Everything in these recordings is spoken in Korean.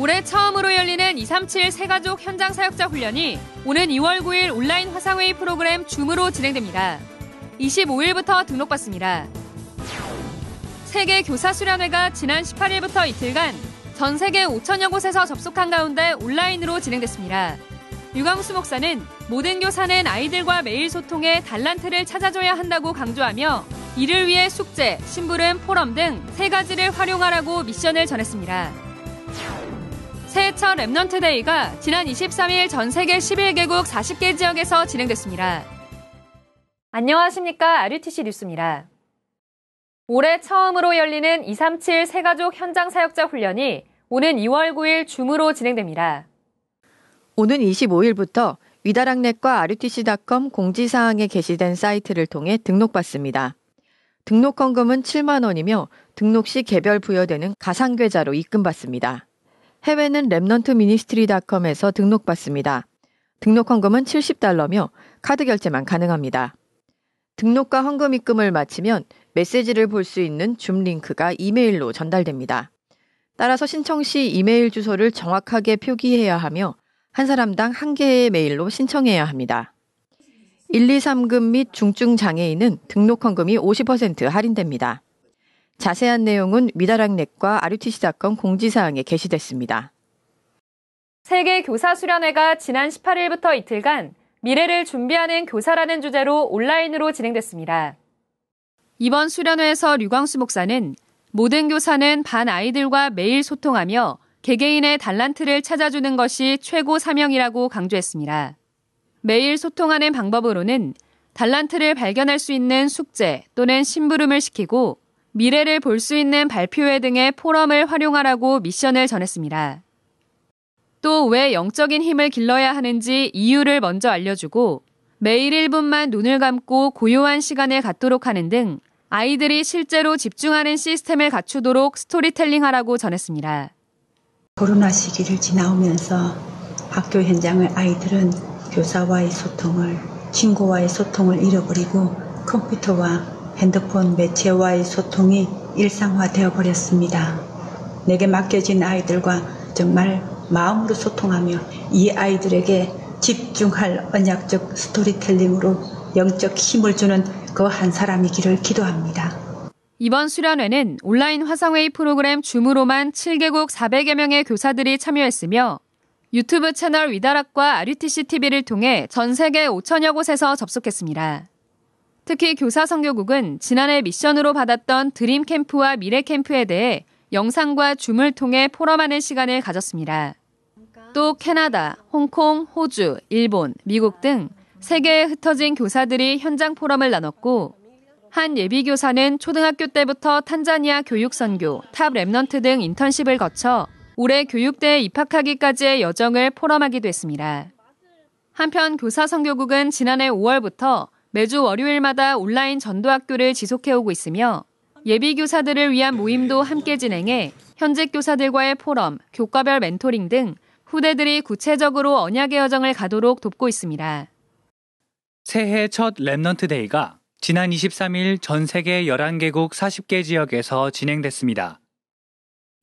올해 처음으로 열리는 237 세가족 현장 사역자 훈련이 오는 2월 9일 온라인 화상회의 프로그램 줌으로 진행됩니다. 25일부터 등록받습니다. 세계 교사 수련회가 지난 18일부터 이틀간 전 세계 5천여 곳에서 접속한 가운데 온라인으로 진행됐습니다. 유광수 목사는 모든 교사는 아이들과 매일 소통해 달란트를 찾아줘야 한다고 강조하며 이를 위해 숙제, 심부름, 포럼 등 세 가지를 활용하라고 미션을 전했습니다. 새해 첫 Remnant Day가 지난 23일 전 세계 11개국 40개 지역에서 진행됐습니다. 안녕하십니까. RUTC 뉴스입니다. 올해 처음으로 열리는 237 새가족 현장 사역자 훈련이 오는 2월 9일 줌으로 진행됩니다. 오는 25일부터 위다락넷과 RUTC.com 공지사항에 게시된 사이트를 통해 등록받습니다. 등록 헌금은 7만 원이며 등록 시 개별 부여되는 가상계좌로 입금받습니다. 해외는 Remnant Ministry닷컴에서 등록받습니다. 등록 헌금은 70달러며 카드 결제만 가능합니다. 등록과 헌금 입금을 마치면 메시지를 볼 수 있는 줌 링크가 이메일로 전달됩니다. 따라서 신청 시 이메일 주소를 정확하게 표기해야 하며 한 사람당 한 개의 메일로 신청해야 합니다. 1, 2, 3급 및 중증 장애인은 등록 헌금이 50% 할인됩니다. 자세한 내용은 미다락넷과 아르티시닷컴 공지사항에 게시됐습니다. 세계 교사 수련회가 지난 18일부터 이틀간 미래를 준비하는 교사라는 주제로 온라인으로 진행됐습니다. 이번 수련회에서 류광수 목사는 모든 교사는 반 아이들과 매일 소통하며 개개인의 달란트를 찾아주는 것이 최고 사명이라고 강조했습니다. 매일 소통하는 방법으로는 달란트를 발견할 수 있는 숙제 또는 심부름을 시키고 미래를 볼 수 있는 발표회 등의 포럼을 활용하라고 미션을 전했습니다. 또 왜 영적인 힘을 길러야 하는지 이유를 먼저 알려주고 매일 1분만 눈을 감고 고요한 시간을 갖도록 하는 등 아이들이 실제로 집중하는 시스템을 갖추도록 스토리텔링 하라고 전했습니다. 코로나 시기를 지나오면서 학교 현장의 아이들은 교사와의 소통을, 친구와의 소통을 잃어버리고 컴퓨터와 핸드폰 매체와의 소통이 일상화되어 버렸습니다. 내게 맡겨진 아이들과 정말 마음으로 소통하며 이 아이들에게 집중할 언약적 스토리텔링으로 영적 힘을 주는 그 한 사람이기를 기도합니다. 이번 수련회는 온라인 화상회의 프로그램 줌으로만 7개국 400여 명의 교사들이 참여했으며 유튜브 채널 위다락과 RUTC TV를 통해 전 세계 5천여 곳에서 접속했습니다. 특히 교사 선교국은 지난해 미션으로 받았던 dream 캠프와 미래 캠프에 대해 영상과 줌을 통해 포럼하는 시간을 가졌습니다. 또 캐나다, 홍콩, 호주, 일본, 미국 등 세계에 흩어진 교사들이 현장 포럼을 나눴고 한 예비교사는 초등학교 때부터 탄자니아 교육선교, Top Remnant 등 인턴십을 거쳐 올해 교육대에 입학하기까지의 여정을 포럼하기도 했습니다. 한편 교사 선교국은 지난해 5월부터 매주 월요일마다 온라인 전도학교를 지속해오고 있으며 예비 교사들을 위한 모임도 함께 진행해 현직 교사들과의 포럼, 교과별 멘토링 등 후대들이 구체적으로 언약의 여정을 가도록 돕고 있습니다. 새해 첫 Remnant Day가 지난 23일 전 세계 11개국 40개 지역에서 진행됐습니다.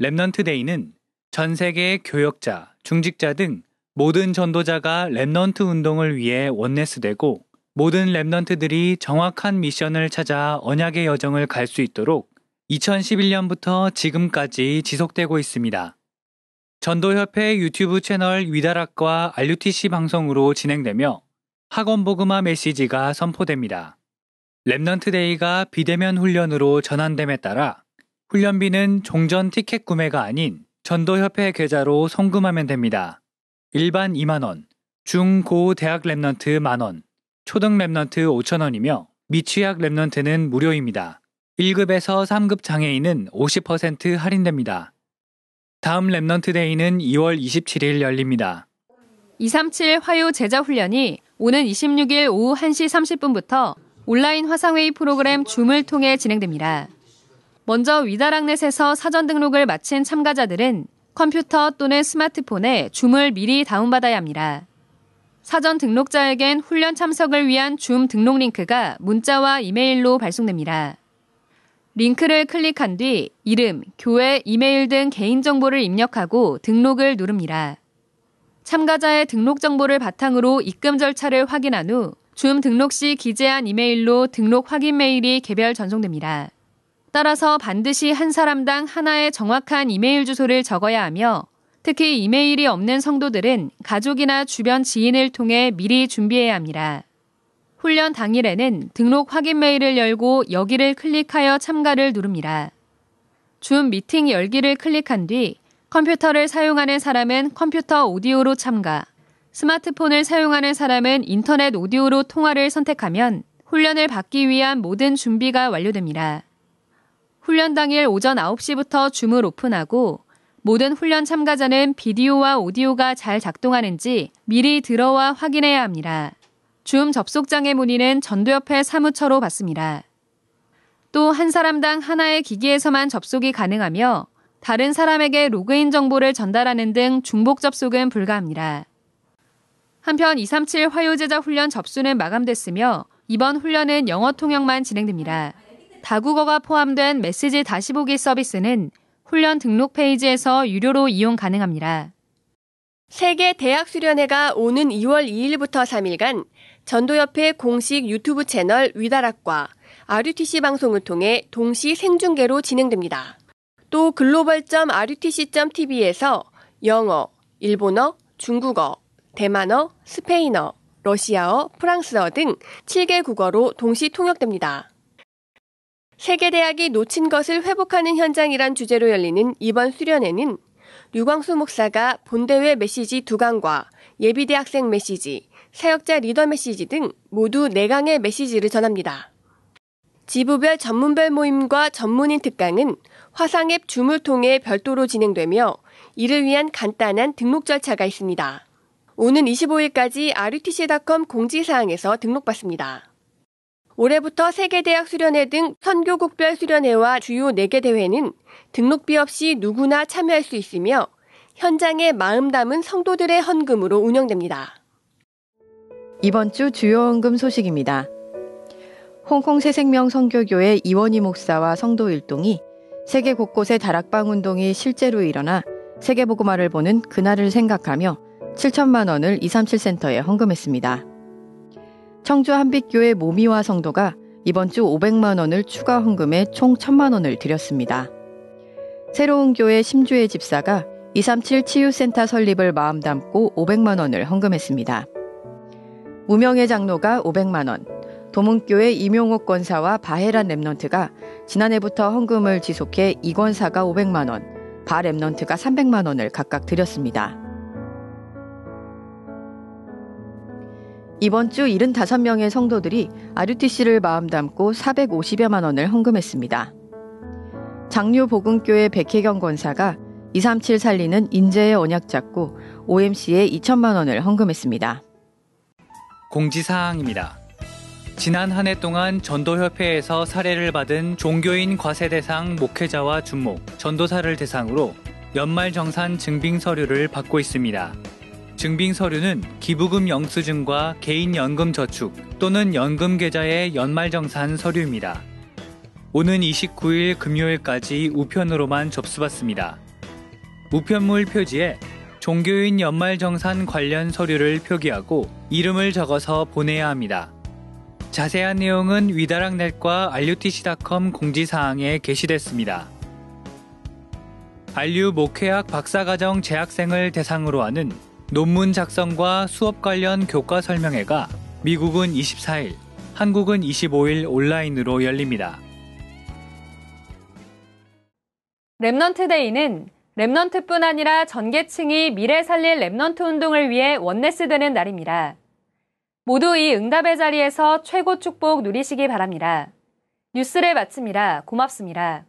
Remnant Day는 전 세계의 교역자, 중직자 등 모든 전도자가 Remnant 운동을 위해 oneness되고 모든 Remnant들이 정확한 미션을 찾아 언약의 여정을 갈 수 있도록 2011년부터 지금까지 지속되고 있습니다. 전도협회 유튜브 채널 위다락과 RUTC 방송으로 진행되며 학원 복음화 메시지가 선포됩니다. Remnant Day가 비대면 훈련으로 전환됨에 따라 훈련비는 종전 티켓 구매가 아닌 전도협회 계좌로 송금하면 됩니다. 일반 2만원, 중, 고, 대학 Remnant 만원, 초등 Remnant 5,000원이며 미취학 Remnant는 무료입니다. 1급에서 3급 장애인은 50% 할인됩니다. 다음 Remnant Day는 2월 27일 열립니다. 237 화요 제자 훈련이 오는 26일 오후 1시 30분부터 온라인 화상회의 프로그램 줌을 통해 진행됩니다. 먼저 위다락넷에서 사전 등록을 마친 참가자들은 컴퓨터 또는 스마트폰에 줌을 미리 다운받아야 합니다. 사전 등록자에겐 훈련 참석을 위한 줌 등록 링크가 문자와 이메일로 발송됩니다. 링크를 클릭한 뒤 이름, 교회, 이메일 등 개인정보를 입력하고 등록을 누릅니다. 참가자의 등록 정보를 바탕으로 입금 절차를 확인한 후 줌 등록 시 기재한 이메일로 등록 확인 메일이 개별 전송됩니다. 따라서 반드시 한 사람당 하나의 정확한 이메일 주소를 적어야 하며 특히 이메일이 없는 성도들은 가족이나 주변 지인을 통해 미리 준비해야 합니다. 훈련 당일에는 등록 확인 메일을 열고 여기를 클릭하여 참가를 누릅니다. 줌 미팅 열기를 클릭한 뒤 컴퓨터를 사용하는 사람은 컴퓨터 오디오로 참가, 스마트폰을 사용하는 사람은 인터넷 오디오로 통화를 선택하면 훈련을 받기 위한 모든 준비가 완료됩니다. 훈련 당일 오전 9시부터 줌을 오픈하고 모든 훈련 참가자는 비디오와 오디오가 잘 작동하는지 미리 들어와 확인해야 합니다. 줌 접속장의 문의는 전도협회 사무처로 받습니다. 또 한 사람당 하나의 기기에서만 접속이 가능하며 다른 사람에게 로그인 정보를 전달하는 등 중복 접속은 불가합니다. 한편 237 화요제자 훈련 접수는 마감됐으며 이번 훈련은 영어 통역만 진행됩니다. 다국어가 포함된 메시지 다시 보기 서비스는 훈련 등록 페이지에서 유료로 이용 가능합니다. 세계 대학 수련회가 오는 2월 2일부터 3일간 전도협회 공식 유튜브 채널 위다락과 RUTC 방송을 통해 동시 생중계로 진행됩니다. 또 글로벌.rutc.tv에서 영어, 일본어, 중국어, 대만어, 스페인어, 러시아어, 프랑스어 등 7개 국어로 동시 통역됩니다. 세계대학이 놓친 것을 회복하는 현장이란 주제로 열리는 이번 수련회는 류광수 목사가 본대회 메시지 두 강과 예비대 학생 메시지, 사역자 리더 메시지 등 모두 4강의 메시지를 전합니다. 지부별 전문별 모임과 전문인 특강은 화상앱 줌을 통해 별도로 진행되며 이를 위한 간단한 등록 절차가 있습니다. 오는 25일까지 rutc.com 공지사항에서 등록받습니다. 올해부터 세계대학 수련회 등 선교국별 수련회와 주요 4개 대회는 등록비 없이 누구나 참여할 수 있으며 현장에 마음 담은 성도들의 헌금으로 운영됩니다. 이번 주 주요 헌금 소식입니다. 홍콩 새생명 성교교회 이원희 목사와 성도 일동이 세계 곳곳의 다락방 운동이 실제로 일어나 세계보고마를 보는 그날을 생각하며 7천만 원을 237센터에 헌금했습니다. 청주 한빛교회 모미와 성도가 이번 주 500만 원을 추가 헌금해 총 1000만 원을 드렸습니다. 새로운 교회 심주의 집사가 237 치유센터 설립을 마음 담고 500만 원을 헌금했습니다. 무명의 장로가 500만 원, 도문교회 이명옥 권사와 바헤란 Remnant가 지난해부터 헌금을 지속해 이 권사가 500만 원, 바 Remnant가 300만 원을 각각 드렸습니다. 이번 주 75명의 성도들이 RUTC를 마음 담고 450여만 원을 헌금했습니다. 장류 복음교회 백혜경 권사가 237 살리는 인재의 언약 잡고 OMC에 2천만 원을 헌금했습니다. 공지사항입니다. 지난 한 해 동안 전도협회에서 사례를 받은 종교인 과세대상 목회자와 준목, 전도사를 대상으로 연말정산 증빙 서류를 받고 있습니다. 증빙 서류는 기부금 영수증과 개인연금 저축 또는 연금 계좌의 연말정산 서류입니다. 오는 29일 금요일까지 우편으로만 접수받습니다. 우편물 표지에 종교인 연말정산 관련 서류를 표기하고 이름을 적어서 보내야 합니다. 자세한 내용은 위다락넷과 알류티시.com 공지사항에 게시됐습니다. 알류 목회학 박사과정 재학생을 대상으로 하는 논문 작성과 수업 관련 교과 설명회가 미국은 24일, 한국은 25일 온라인으로 열립니다. Remnant Day는 Remnant뿐 아니라 전 계층이 미래 살릴 Remnant 운동을 위해 oneness 되는 날입니다. 모두 이 응답의 자리에서 최고 축복 누리시기 바랍니다. 뉴스를 마칩니다. 고맙습니다.